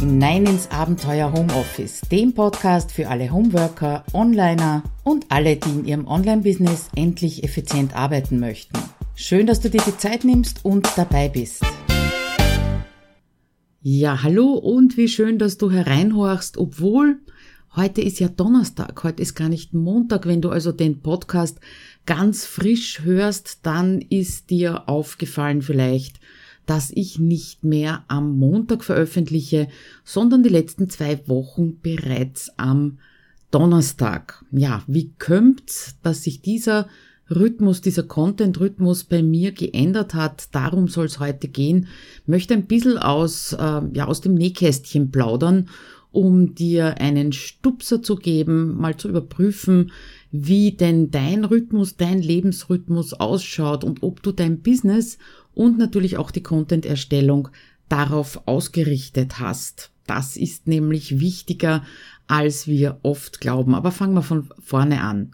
hinein ins Abenteuer Homeoffice, dem Podcast für alle Homeworker, Onliner und alle, die in ihrem Online-Business endlich effizient arbeiten möchten. Schön, dass du dir die Zeit nimmst und dabei bist. Ja, hallo und wie schön, dass du hereinhorchst, obwohl heute ist ja Donnerstag, heute ist gar nicht Montag. Wenn du also den Podcast ganz frisch hörst, dann ist dir aufgefallen vielleicht, dass ich nicht mehr am Montag veröffentliche, sondern die letzten zwei Wochen bereits am Donnerstag. Ja, wie kommt's, dass sich dieser Rhythmus, dieser Content-Rhythmus bei mir geändert hat. Darum soll es heute gehen. Möchte ein bisschen aus, äh, ja, aus dem Nähkästchen plaudern, um dir einen Stupser zu geben, mal zu überprüfen, wie denn dein Rhythmus, dein Lebensrhythmus ausschaut und ob du dein Business und natürlich auch die Content-Erstellung darauf ausgerichtet hast. Das ist nämlich wichtiger, als wir oft glauben. Aber fangen wir von vorne an.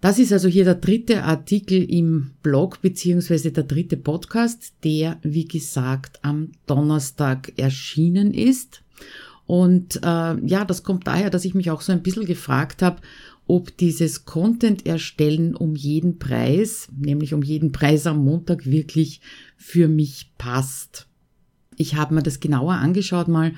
Das ist also hier der dritte Artikel im Blog beziehungsweise der dritte Podcast, der, wie gesagt, am Donnerstag erschienen ist. Und äh, ja, das kommt daher, dass ich mich auch so ein bisschen gefragt habe, ob dieses Content erstellen um jeden Preis, nämlich um jeden Preis am Montag wirklich für mich passt. Ich habe mir das genauer angeschaut mal.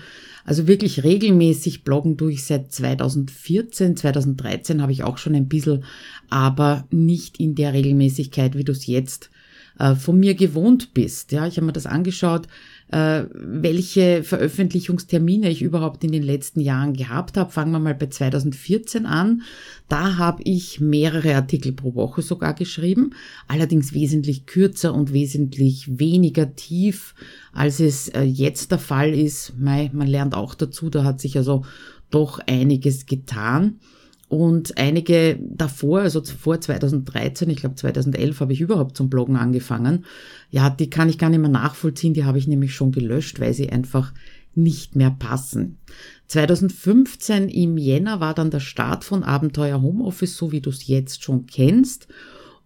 Also wirklich regelmäßig bloggen durch seit 2014, 2013 habe ich auch schon ein bisschen, aber nicht in der Regelmäßigkeit, wie du es jetzt äh, von mir gewohnt bist. Ja, ich habe mir das angeschaut, äh, welche Veröffentlichungstermine ich überhaupt in den letzten Jahren gehabt habe. Fangen wir mal bei 2014 an. Da habe ich mehrere Artikel pro Woche sogar geschrieben, allerdings wesentlich kürzer und wesentlich weniger tief, als es äh, jetzt der Fall ist. Man lernt auch dazu, da hat sich also doch einiges getan. Und einige davor, also vor 2013, ich glaube 2011 habe ich überhaupt zum Bloggen angefangen. Ja, die kann ich gar nicht mehr nachvollziehen, die habe ich nämlich schon gelöscht, weil sie einfach nicht mehr passen. 2015 im Jänner war dann der Start von Abenteuer Homeoffice, so wie du es jetzt schon kennst.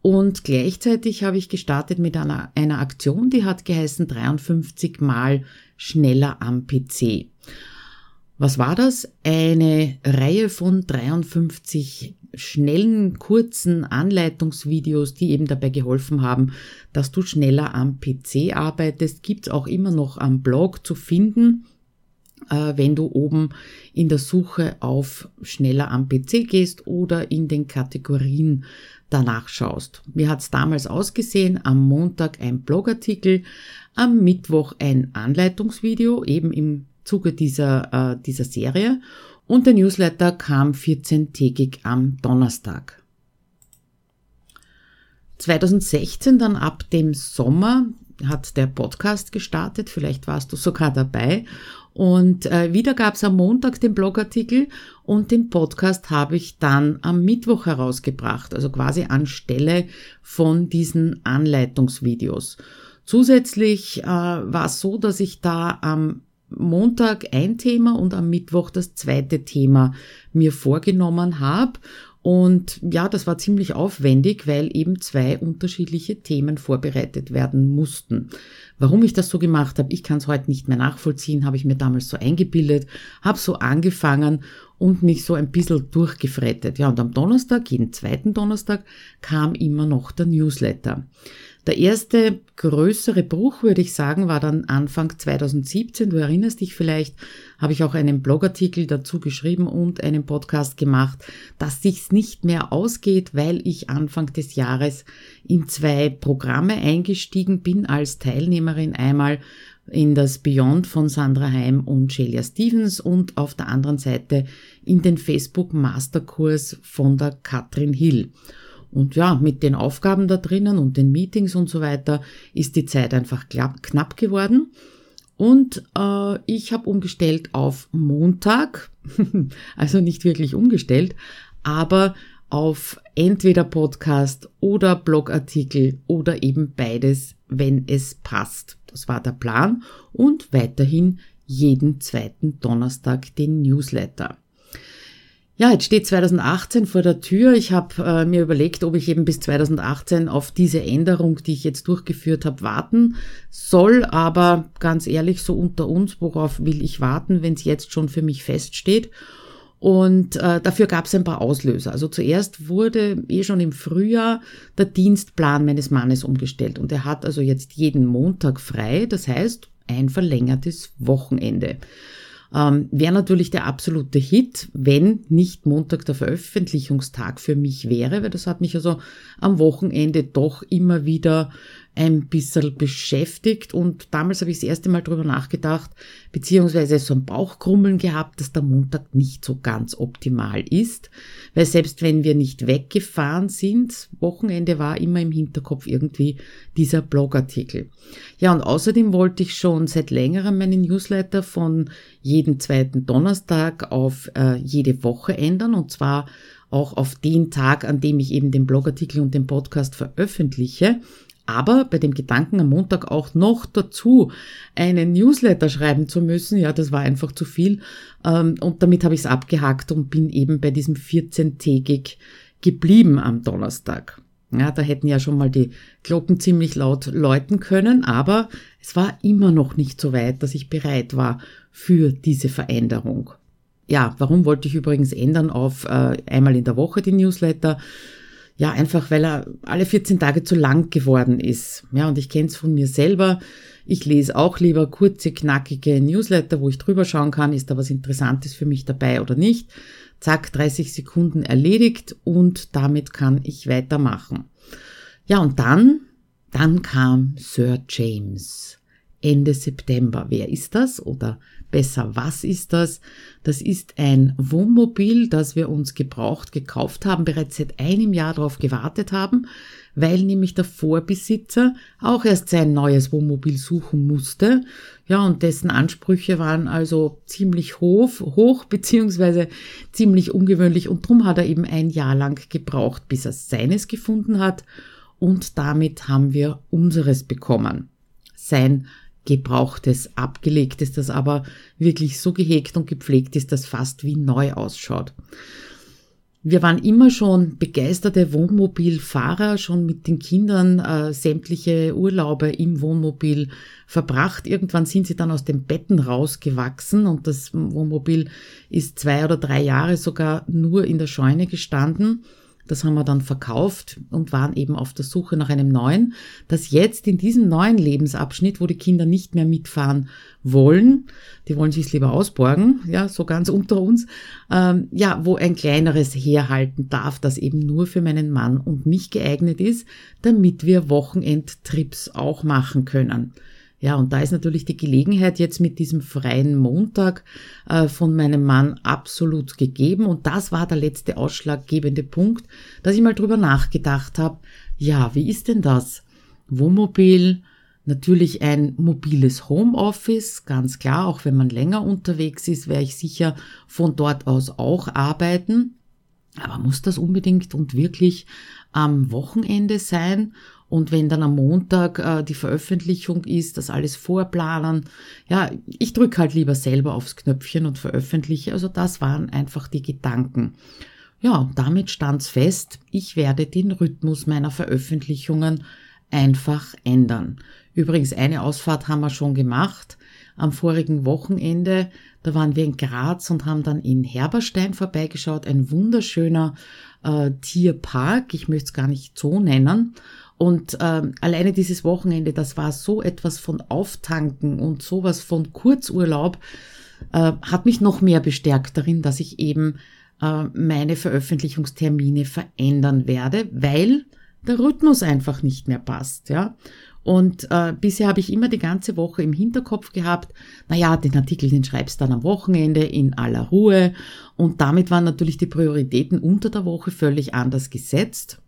Und gleichzeitig habe ich gestartet mit einer, einer Aktion, die hat geheißen 53 mal schneller am PC. Was war das? Eine Reihe von 53 schnellen, kurzen Anleitungsvideos, die eben dabei geholfen haben, dass du schneller am PC arbeitest. Gibt's auch immer noch am Blog zu finden, äh, wenn du oben in der Suche auf schneller am PC gehst oder in den Kategorien danach schaust. Wie hat's damals ausgesehen? Am Montag ein Blogartikel, am Mittwoch ein Anleitungsvideo, eben im Zuge dieser, äh, dieser Serie und der Newsletter kam 14-tägig am Donnerstag. 2016 dann ab dem Sommer hat der Podcast gestartet, vielleicht warst du sogar dabei. Und äh, wieder gab es am Montag den Blogartikel und den Podcast habe ich dann am Mittwoch herausgebracht, also quasi anstelle von diesen Anleitungsvideos. Zusätzlich äh, war es so, dass ich da am Montag ein Thema und am Mittwoch das zweite Thema mir vorgenommen habe. Und ja, das war ziemlich aufwendig, weil eben zwei unterschiedliche Themen vorbereitet werden mussten. Warum ich das so gemacht habe, ich kann es heute nicht mehr nachvollziehen, habe ich mir damals so eingebildet, habe so angefangen und mich so ein bisschen durchgefrettet. Ja, und am Donnerstag, jeden zweiten Donnerstag, kam immer noch der Newsletter. Der erste größere Bruch, würde ich sagen, war dann Anfang 2017. Du erinnerst dich vielleicht, habe ich auch einen Blogartikel dazu geschrieben und einen Podcast gemacht, dass sich's nicht mehr ausgeht, weil ich Anfang des Jahres in zwei Programme eingestiegen bin als Teilnehmerin. Einmal in das Beyond von Sandra Heim und Shelia Stevens und auf der anderen Seite in den Facebook Masterkurs von der Katrin Hill. Und ja, mit den Aufgaben da drinnen und den Meetings und so weiter ist die Zeit einfach knapp geworden. Und äh, ich habe umgestellt auf Montag, also nicht wirklich umgestellt, aber auf entweder Podcast oder Blogartikel oder eben beides, wenn es passt. Das war der Plan und weiterhin jeden zweiten Donnerstag den Newsletter. Ja, jetzt steht 2018 vor der Tür. Ich habe äh, mir überlegt, ob ich eben bis 2018 auf diese Änderung, die ich jetzt durchgeführt habe, warten soll. Aber ganz ehrlich, so unter uns, worauf will ich warten, wenn es jetzt schon für mich feststeht? Und äh, dafür gab es ein paar Auslöser. Also zuerst wurde eh schon im Frühjahr der Dienstplan meines Mannes umgestellt. Und er hat also jetzt jeden Montag frei. Das heißt, ein verlängertes Wochenende. Ähm, Wäre natürlich der absolute Hit, wenn nicht Montag der Veröffentlichungstag für mich wäre, weil das hat mich also am Wochenende doch immer wieder ein bisschen beschäftigt und damals habe ich das erste Mal drüber nachgedacht, beziehungsweise so ein Bauchkrummeln gehabt, dass der Montag nicht so ganz optimal ist, weil selbst wenn wir nicht weggefahren sind, Wochenende war immer im Hinterkopf irgendwie dieser Blogartikel. Ja, und außerdem wollte ich schon seit längerem meinen Newsletter von jeden zweiten Donnerstag auf äh, jede Woche ändern und zwar auch auf den Tag, an dem ich eben den Blogartikel und den Podcast veröffentliche aber bei dem Gedanken am Montag auch noch dazu einen Newsletter schreiben zu müssen, ja, das war einfach zu viel. Ähm, und damit habe ich es abgehakt und bin eben bei diesem 14-tägig geblieben am Donnerstag. Ja, da hätten ja schon mal die Glocken ziemlich laut läuten können, aber es war immer noch nicht so weit, dass ich bereit war für diese Veränderung. Ja, warum wollte ich übrigens ändern auf äh, einmal in der Woche die Newsletter? Ja, einfach weil er alle 14 Tage zu lang geworden ist. Ja, und ich kenne es von mir selber. Ich lese auch lieber kurze, knackige Newsletter, wo ich drüber schauen kann, ist da was Interessantes für mich dabei oder nicht. Zack, 30 Sekunden erledigt und damit kann ich weitermachen. Ja, und dann, dann kam Sir James. Ende September. Wer ist das? Oder besser, was ist das? Das ist ein Wohnmobil, das wir uns gebraucht gekauft haben, bereits seit einem Jahr darauf gewartet haben, weil nämlich der Vorbesitzer auch erst sein neues Wohnmobil suchen musste. Ja, und dessen Ansprüche waren also ziemlich hoch, hoch beziehungsweise ziemlich ungewöhnlich und drum hat er eben ein Jahr lang gebraucht, bis er seines gefunden hat und damit haben wir unseres bekommen. Sein Gebrauchtes, Abgelegtes, das aber wirklich so gehegt und gepflegt ist, dass fast wie neu ausschaut. Wir waren immer schon begeisterte Wohnmobilfahrer, schon mit den Kindern äh, sämtliche Urlaube im Wohnmobil verbracht. Irgendwann sind sie dann aus den Betten rausgewachsen und das Wohnmobil ist zwei oder drei Jahre sogar nur in der Scheune gestanden. Das haben wir dann verkauft und waren eben auf der Suche nach einem neuen, das jetzt in diesem neuen Lebensabschnitt, wo die Kinder nicht mehr mitfahren wollen, die wollen sich's lieber ausborgen, ja, so ganz unter uns, ähm, ja, wo ein kleineres herhalten darf, das eben nur für meinen Mann und mich geeignet ist, damit wir Wochenendtrips auch machen können. Ja, und da ist natürlich die Gelegenheit jetzt mit diesem freien Montag äh, von meinem Mann absolut gegeben. Und das war der letzte ausschlaggebende Punkt, dass ich mal drüber nachgedacht habe, ja, wie ist denn das? Wohnmobil, natürlich ein mobiles Homeoffice, ganz klar, auch wenn man länger unterwegs ist, werde ich sicher von dort aus auch arbeiten. Aber muss das unbedingt und wirklich am Wochenende sein? Und wenn dann am Montag äh, die Veröffentlichung ist, das alles vorplanen, ja, ich drücke halt lieber selber aufs Knöpfchen und veröffentliche. Also das waren einfach die Gedanken. Ja, damit stand's fest, ich werde den Rhythmus meiner Veröffentlichungen einfach ändern. Übrigens, eine Ausfahrt haben wir schon gemacht. Am vorigen Wochenende, da waren wir in Graz und haben dann in Herberstein vorbeigeschaut. Ein wunderschöner äh, Tierpark. Ich möchte es gar nicht so nennen. Und ähm, alleine dieses Wochenende, das war so etwas von Auftanken und sowas von Kurzurlaub, äh, hat mich noch mehr bestärkt darin, dass ich eben äh, meine Veröffentlichungstermine verändern werde, weil der Rhythmus einfach nicht mehr passt, ja. Und äh, bisher habe ich immer die ganze Woche im Hinterkopf gehabt, naja, den Artikel, den schreibst du dann am Wochenende in aller Ruhe. Und damit waren natürlich die Prioritäten unter der Woche völlig anders gesetzt.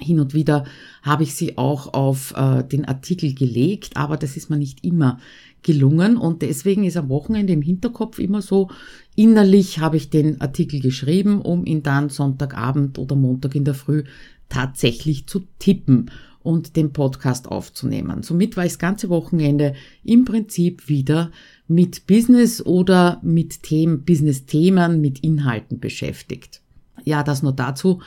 Hin und wieder habe ich sie auch auf äh, den Artikel gelegt, aber das ist mir nicht immer gelungen und deswegen ist am Wochenende im Hinterkopf immer so, innerlich habe ich den Artikel geschrieben, um ihn dann Sonntagabend oder Montag in der Früh tatsächlich zu tippen und den Podcast aufzunehmen. Somit war ich das ganze Wochenende im Prinzip wieder mit Business oder mit Themen, Business-Themen, mit Inhalten beschäftigt. Ja, das nur dazu.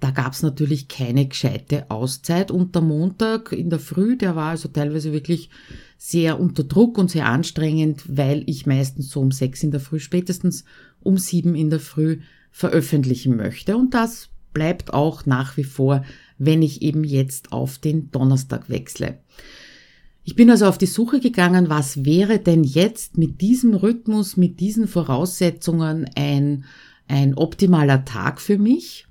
Da gab's natürlich keine gescheite Auszeit und der Montag in der Früh, der war also teilweise wirklich sehr unter Druck und sehr anstrengend, weil ich meistens so um sechs in der Früh, spätestens um sieben in der Früh veröffentlichen möchte. Und das bleibt auch nach wie vor, wenn ich eben jetzt auf den Donnerstag wechsle. Ich bin also auf die Suche gegangen, was wäre denn jetzt mit diesem Rhythmus, mit diesen Voraussetzungen ein, ein optimaler Tag für mich.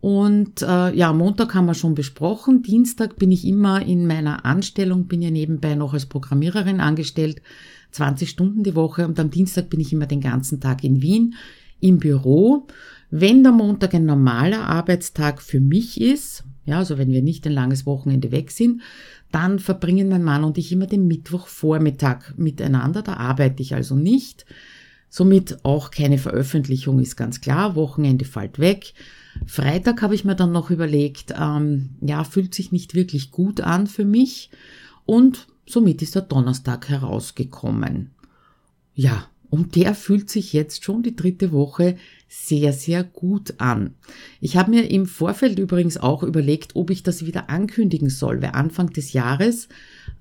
Und äh, ja, Montag haben wir schon besprochen. Dienstag bin ich immer in meiner Anstellung, bin ja nebenbei noch als Programmiererin angestellt, 20 Stunden die Woche. Und am Dienstag bin ich immer den ganzen Tag in Wien im Büro. Wenn der Montag ein normaler Arbeitstag für mich ist, ja, also wenn wir nicht ein langes Wochenende weg sind, dann verbringen mein Mann und ich immer den Mittwochvormittag miteinander. Da arbeite ich also nicht. Somit auch keine Veröffentlichung ist ganz klar. Wochenende fällt weg. Freitag habe ich mir dann noch überlegt, ähm, ja, fühlt sich nicht wirklich gut an für mich. Und somit ist der Donnerstag herausgekommen. Ja, und der fühlt sich jetzt schon die dritte Woche sehr, sehr gut an. Ich habe mir im Vorfeld übrigens auch überlegt, ob ich das wieder ankündigen soll, weil Anfang des Jahres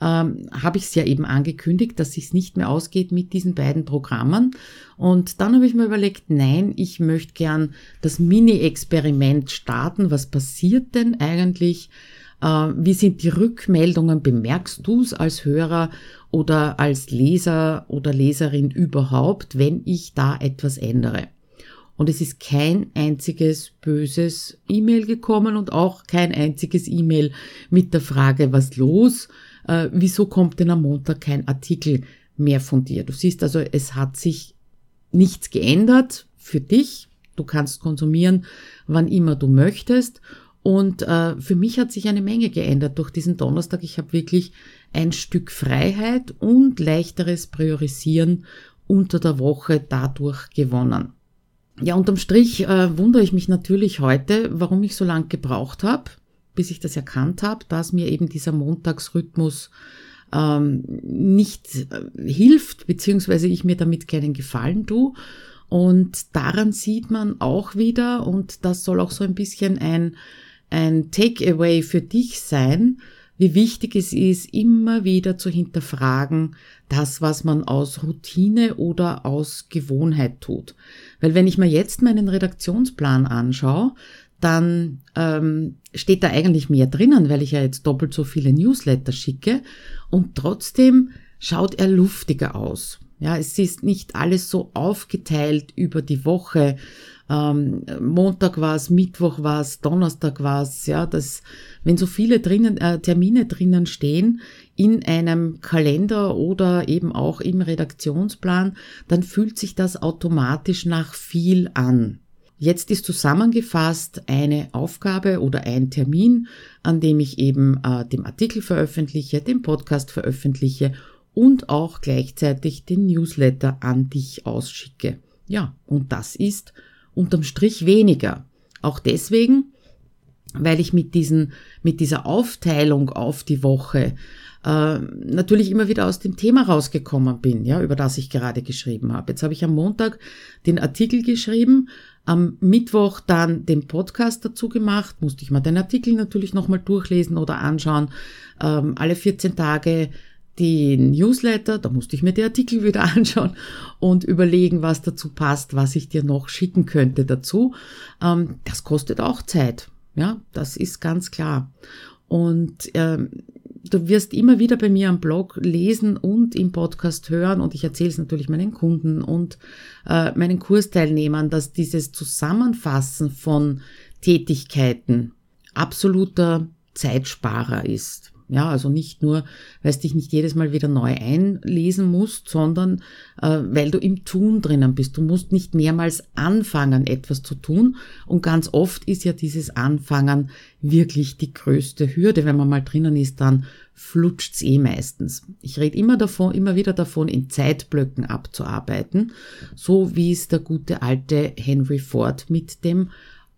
ähm, habe ich es ja eben angekündigt, dass es nicht mehr ausgeht mit diesen beiden Programmen. Und dann habe ich mir überlegt, nein, ich möchte gern das Mini-Experiment starten. Was passiert denn eigentlich? Äh, wie sind die Rückmeldungen? Bemerkst du es als Hörer oder als Leser oder Leserin überhaupt, wenn ich da etwas ändere? Und es ist kein einziges böses E-Mail gekommen und auch kein einziges E-Mail mit der Frage, was los? Äh, wieso kommt denn am Montag kein Artikel mehr von dir? Du siehst also, es hat sich nichts geändert für dich. Du kannst konsumieren, wann immer du möchtest. Und äh, für mich hat sich eine Menge geändert durch diesen Donnerstag. Ich habe wirklich ein Stück Freiheit und leichteres Priorisieren unter der Woche dadurch gewonnen. Ja, unterm Strich äh, wundere ich mich natürlich heute, warum ich so lange gebraucht habe, bis ich das erkannt habe, dass mir eben dieser Montagsrhythmus ähm, nicht äh, hilft, beziehungsweise ich mir damit keinen Gefallen tue. Und daran sieht man auch wieder, und das soll auch so ein bisschen ein, ein Takeaway für dich sein, wie wichtig es ist, immer wieder zu hinterfragen, das, was man aus Routine oder aus Gewohnheit tut. Weil wenn ich mir jetzt meinen Redaktionsplan anschaue, dann ähm, steht da eigentlich mehr drinnen, weil ich ja jetzt doppelt so viele Newsletter schicke und trotzdem schaut er luftiger aus. Ja, es ist nicht alles so aufgeteilt über die Woche. Ähm, Montag war es, Mittwoch war es, Donnerstag war es. Ja, das, wenn so viele drinnen, äh, Termine drinnen stehen in einem Kalender oder eben auch im Redaktionsplan, dann fühlt sich das automatisch nach viel an. Jetzt ist zusammengefasst eine Aufgabe oder ein Termin, an dem ich eben äh, den Artikel veröffentliche, den Podcast veröffentliche und auch gleichzeitig den Newsletter an dich ausschicke. Ja, und das ist unterm Strich weniger. Auch deswegen, weil ich mit diesen, mit dieser Aufteilung auf die Woche äh, natürlich immer wieder aus dem Thema rausgekommen bin, ja, über das ich gerade geschrieben habe. Jetzt habe ich am Montag den Artikel geschrieben, am Mittwoch dann den Podcast dazu gemacht, musste ich mal den Artikel natürlich nochmal durchlesen oder anschauen. Ähm, alle 14 Tage den Newsletter, da musste ich mir die Artikel wieder anschauen und überlegen, was dazu passt, was ich dir noch schicken könnte dazu. Ähm, das kostet auch Zeit. Ja, das ist ganz klar. Und ähm, du wirst immer wieder bei mir am Blog lesen und im Podcast hören und ich erzähle es natürlich meinen Kunden und äh, meinen Kursteilnehmern, dass dieses Zusammenfassen von Tätigkeiten absoluter Zeitsparer ist. Ja, also nicht nur, weil es dich nicht jedes Mal wieder neu einlesen musst, sondern äh, weil du im Tun drinnen bist. Du musst nicht mehrmals anfangen, etwas zu tun. Und ganz oft ist ja dieses Anfangen wirklich die größte Hürde. Wenn man mal drinnen ist, dann flutscht's eh meistens. Ich rede immer davon, immer wieder davon, in Zeitblöcken abzuarbeiten, so wie es der gute alte Henry Ford mit dem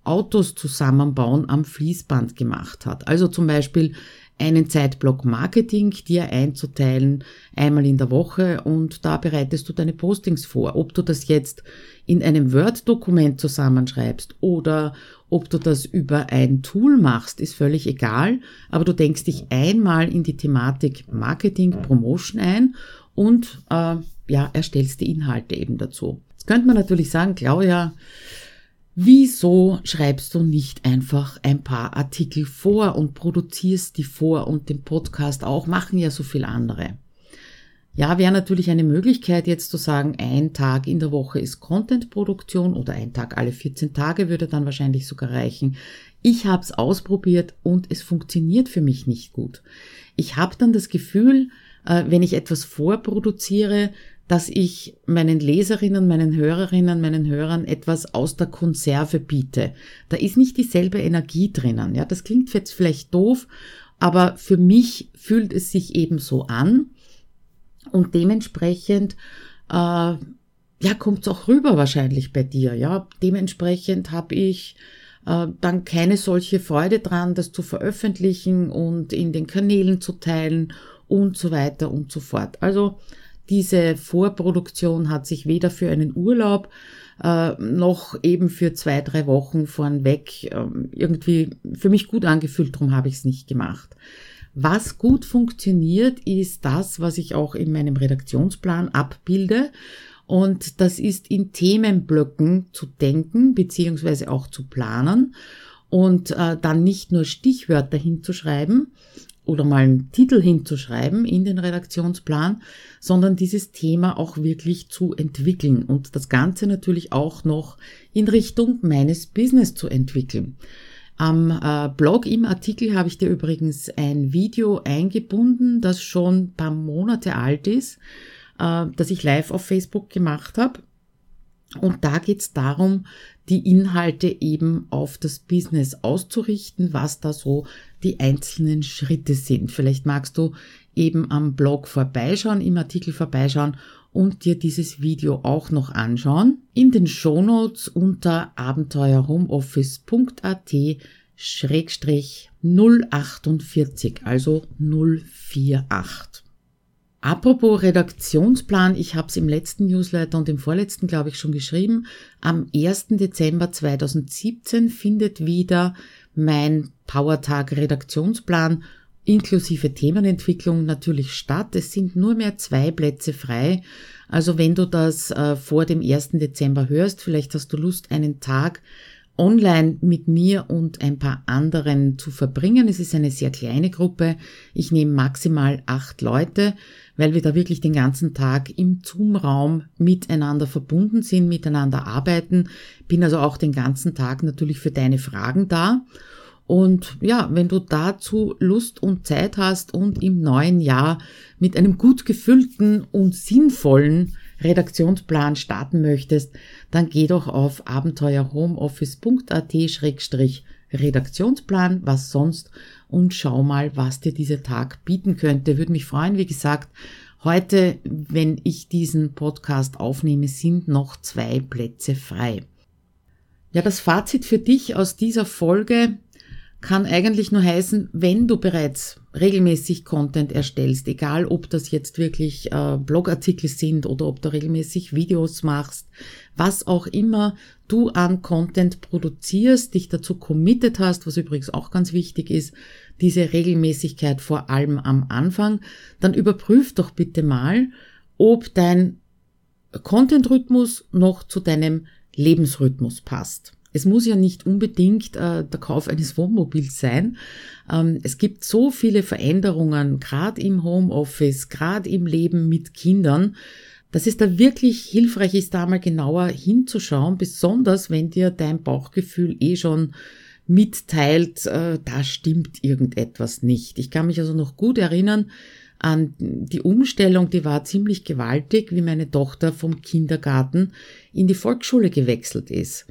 Autos zusammenbauen am Fließband gemacht hat. Also zum Beispiel einen Zeitblock Marketing dir einzuteilen, einmal in der Woche und da bereitest du deine Postings vor. Ob du das jetzt in einem Word-Dokument zusammenschreibst oder ob du das über ein Tool machst, ist völlig egal, aber du denkst dich einmal in die Thematik Marketing, Promotion ein und äh, ja, erstellst die Inhalte eben dazu. Jetzt könnte man natürlich sagen, Claudia, Wieso schreibst du nicht einfach ein paar Artikel vor und produzierst die vor und den Podcast auch? Machen ja so viele andere. Ja, wäre natürlich eine Möglichkeit jetzt zu sagen, ein Tag in der Woche ist Contentproduktion oder ein Tag alle 14 Tage würde dann wahrscheinlich sogar reichen. Ich habe es ausprobiert und es funktioniert für mich nicht gut. Ich habe dann das Gefühl, äh, wenn ich etwas vorproduziere, dass ich meinen Leserinnen, meinen Hörerinnen, meinen Hörern etwas aus der Konserve biete. Da ist nicht dieselbe Energie drinnen. Ja, das klingt jetzt vielleicht doof, aber für mich fühlt es sich eben so an und dementsprechend äh, ja kommt es auch rüber wahrscheinlich bei dir. Ja, dementsprechend habe ich äh, dann keine solche Freude dran, das zu veröffentlichen und in den Kanälen zu teilen und so weiter und so fort. Also diese Vorproduktion hat sich weder für einen Urlaub äh, noch eben für zwei, drei Wochen vornweg äh, irgendwie für mich gut angefühlt, darum habe ich es nicht gemacht. Was gut funktioniert, ist das, was ich auch in meinem Redaktionsplan abbilde. Und das ist in Themenblöcken zu denken, beziehungsweise auch zu planen und äh, dann nicht nur Stichwörter hinzuschreiben, oder mal einen Titel hinzuschreiben in den Redaktionsplan, sondern dieses Thema auch wirklich zu entwickeln und das Ganze natürlich auch noch in Richtung meines Business zu entwickeln. Am äh, Blog im Artikel habe ich dir übrigens ein Video eingebunden, das schon ein paar Monate alt ist, äh, das ich live auf Facebook gemacht habe. Und da geht es darum, die Inhalte eben auf das Business auszurichten, was da so die einzelnen Schritte sind. Vielleicht magst du eben am Blog vorbeischauen, im Artikel vorbeischauen und dir dieses Video auch noch anschauen. In den Shownotes unter abenteuerhomeoffice.at Schrägstrich 048, also 048. Apropos Redaktionsplan, ich habe es im letzten Newsletter und im vorletzten, glaube ich, schon geschrieben. Am 1. Dezember 2017 findet wieder mein Powertag Redaktionsplan inklusive Themenentwicklung natürlich statt. Es sind nur mehr zwei Plätze frei. Also wenn du das äh, vor dem 1. Dezember hörst, vielleicht hast du Lust, einen Tag online mit mir und ein paar anderen zu verbringen. Es ist eine sehr kleine Gruppe. Ich nehme maximal acht Leute, weil wir da wirklich den ganzen Tag im Zoom-Raum miteinander verbunden sind, miteinander arbeiten. Bin also auch den ganzen Tag natürlich für deine Fragen da. Und ja, wenn du dazu Lust und Zeit hast und im neuen Jahr mit einem gut gefüllten und sinnvollen Redaktionsplan starten möchtest, dann geh doch auf abenteuerhomeoffice.at-redaktionsplan, was sonst, und schau mal, was dir dieser Tag bieten könnte. Würde mich freuen, wie gesagt, heute, wenn ich diesen Podcast aufnehme, sind noch zwei Plätze frei. Ja, das Fazit für dich aus dieser Folge kann eigentlich nur heißen, wenn du bereits regelmäßig Content erstellst, egal ob das jetzt wirklich äh, Blogartikel sind oder ob du regelmäßig Videos machst, was auch immer du an Content produzierst, dich dazu committed hast, was übrigens auch ganz wichtig ist, diese Regelmäßigkeit vor allem am Anfang, dann überprüf doch bitte mal, ob dein Content-Rhythmus noch zu deinem Lebensrhythmus passt. Es muss ja nicht unbedingt äh, der Kauf eines Wohnmobils sein. Ähm, es gibt so viele Veränderungen, gerade im Homeoffice, gerade im Leben mit Kindern, dass es da wirklich hilfreich ist, da mal genauer hinzuschauen, besonders wenn dir dein Bauchgefühl eh schon mitteilt, äh, da stimmt irgendetwas nicht. Ich kann mich also noch gut erinnern an die Umstellung, die war ziemlich gewaltig, wie meine Tochter vom Kindergarten in die Volksschule gewechselt ist.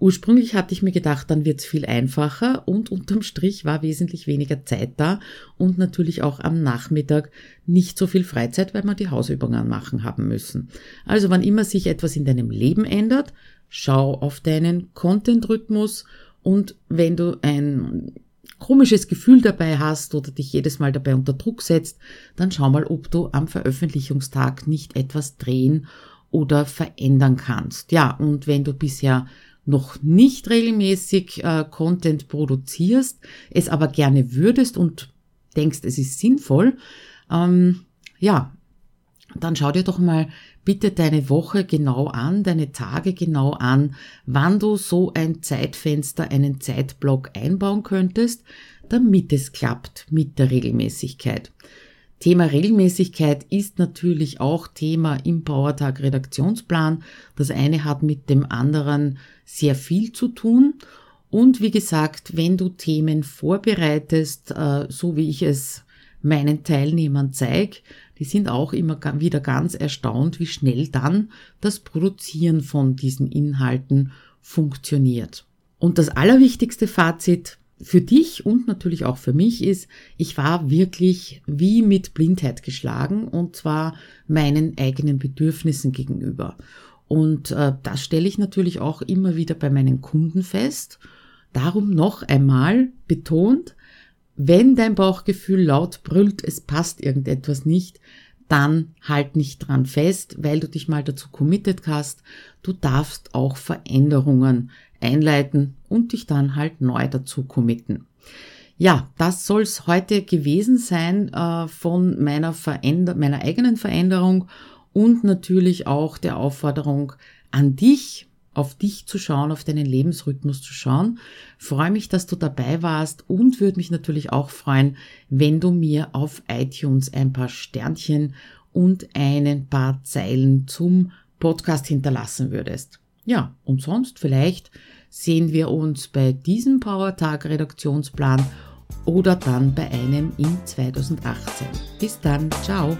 Ursprünglich hatte ich mir gedacht, dann wird's viel einfacher und unterm Strich war wesentlich weniger Zeit da und natürlich auch am Nachmittag nicht so viel Freizeit, weil wir die Hausübungen machen haben müssen. Also wann immer sich etwas in deinem Leben ändert, schau auf deinen Content-Rhythmus und wenn du ein komisches Gefühl dabei hast oder dich jedes Mal dabei unter Druck setzt, dann schau mal, ob du am Veröffentlichungstag nicht etwas drehen oder verändern kannst. Ja, und wenn du bisher noch nicht regelmäßig äh, Content produzierst, es aber gerne würdest und denkst, es ist sinnvoll, ähm, ja, dann schau dir doch mal bitte deine Woche genau an, deine Tage genau an, wann du so ein Zeitfenster, einen Zeitblock einbauen könntest, damit es klappt mit der Regelmäßigkeit. Thema Regelmäßigkeit ist natürlich auch Thema im Powertag Redaktionsplan. Das eine hat mit dem anderen sehr viel zu tun. Und wie gesagt, wenn du Themen vorbereitest, äh, so wie ich es meinen Teilnehmern zeige, die sind auch immer wieder ganz erstaunt, wie schnell dann das Produzieren von diesen Inhalten funktioniert. Und das allerwichtigste Fazit für dich und natürlich auch für mich ist, ich war wirklich wie mit Blindheit geschlagen und zwar meinen eigenen Bedürfnissen gegenüber. Und äh, das stelle ich natürlich auch immer wieder bei meinen Kunden fest. Darum noch einmal betont, wenn dein Bauchgefühl laut brüllt, es passt irgendetwas nicht, dann halt nicht dran fest, weil du dich mal dazu committed hast. Du darfst auch Veränderungen einleiten und dich dann halt neu dazu committen. Ja, das soll's heute gewesen sein äh, von meiner, Veränder meiner eigenen Veränderung und natürlich auch der Aufforderung an dich, auf dich zu schauen, auf deinen Lebensrhythmus zu schauen. Freue mich, dass du dabei warst und würde mich natürlich auch freuen, wenn du mir auf iTunes ein paar Sternchen und ein paar Zeilen zum Podcast hinterlassen würdest. Ja, und sonst vielleicht sehen wir uns bei diesem Powertag Redaktionsplan oder dann bei einem in 2018. Bis dann, ciao!